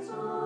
It's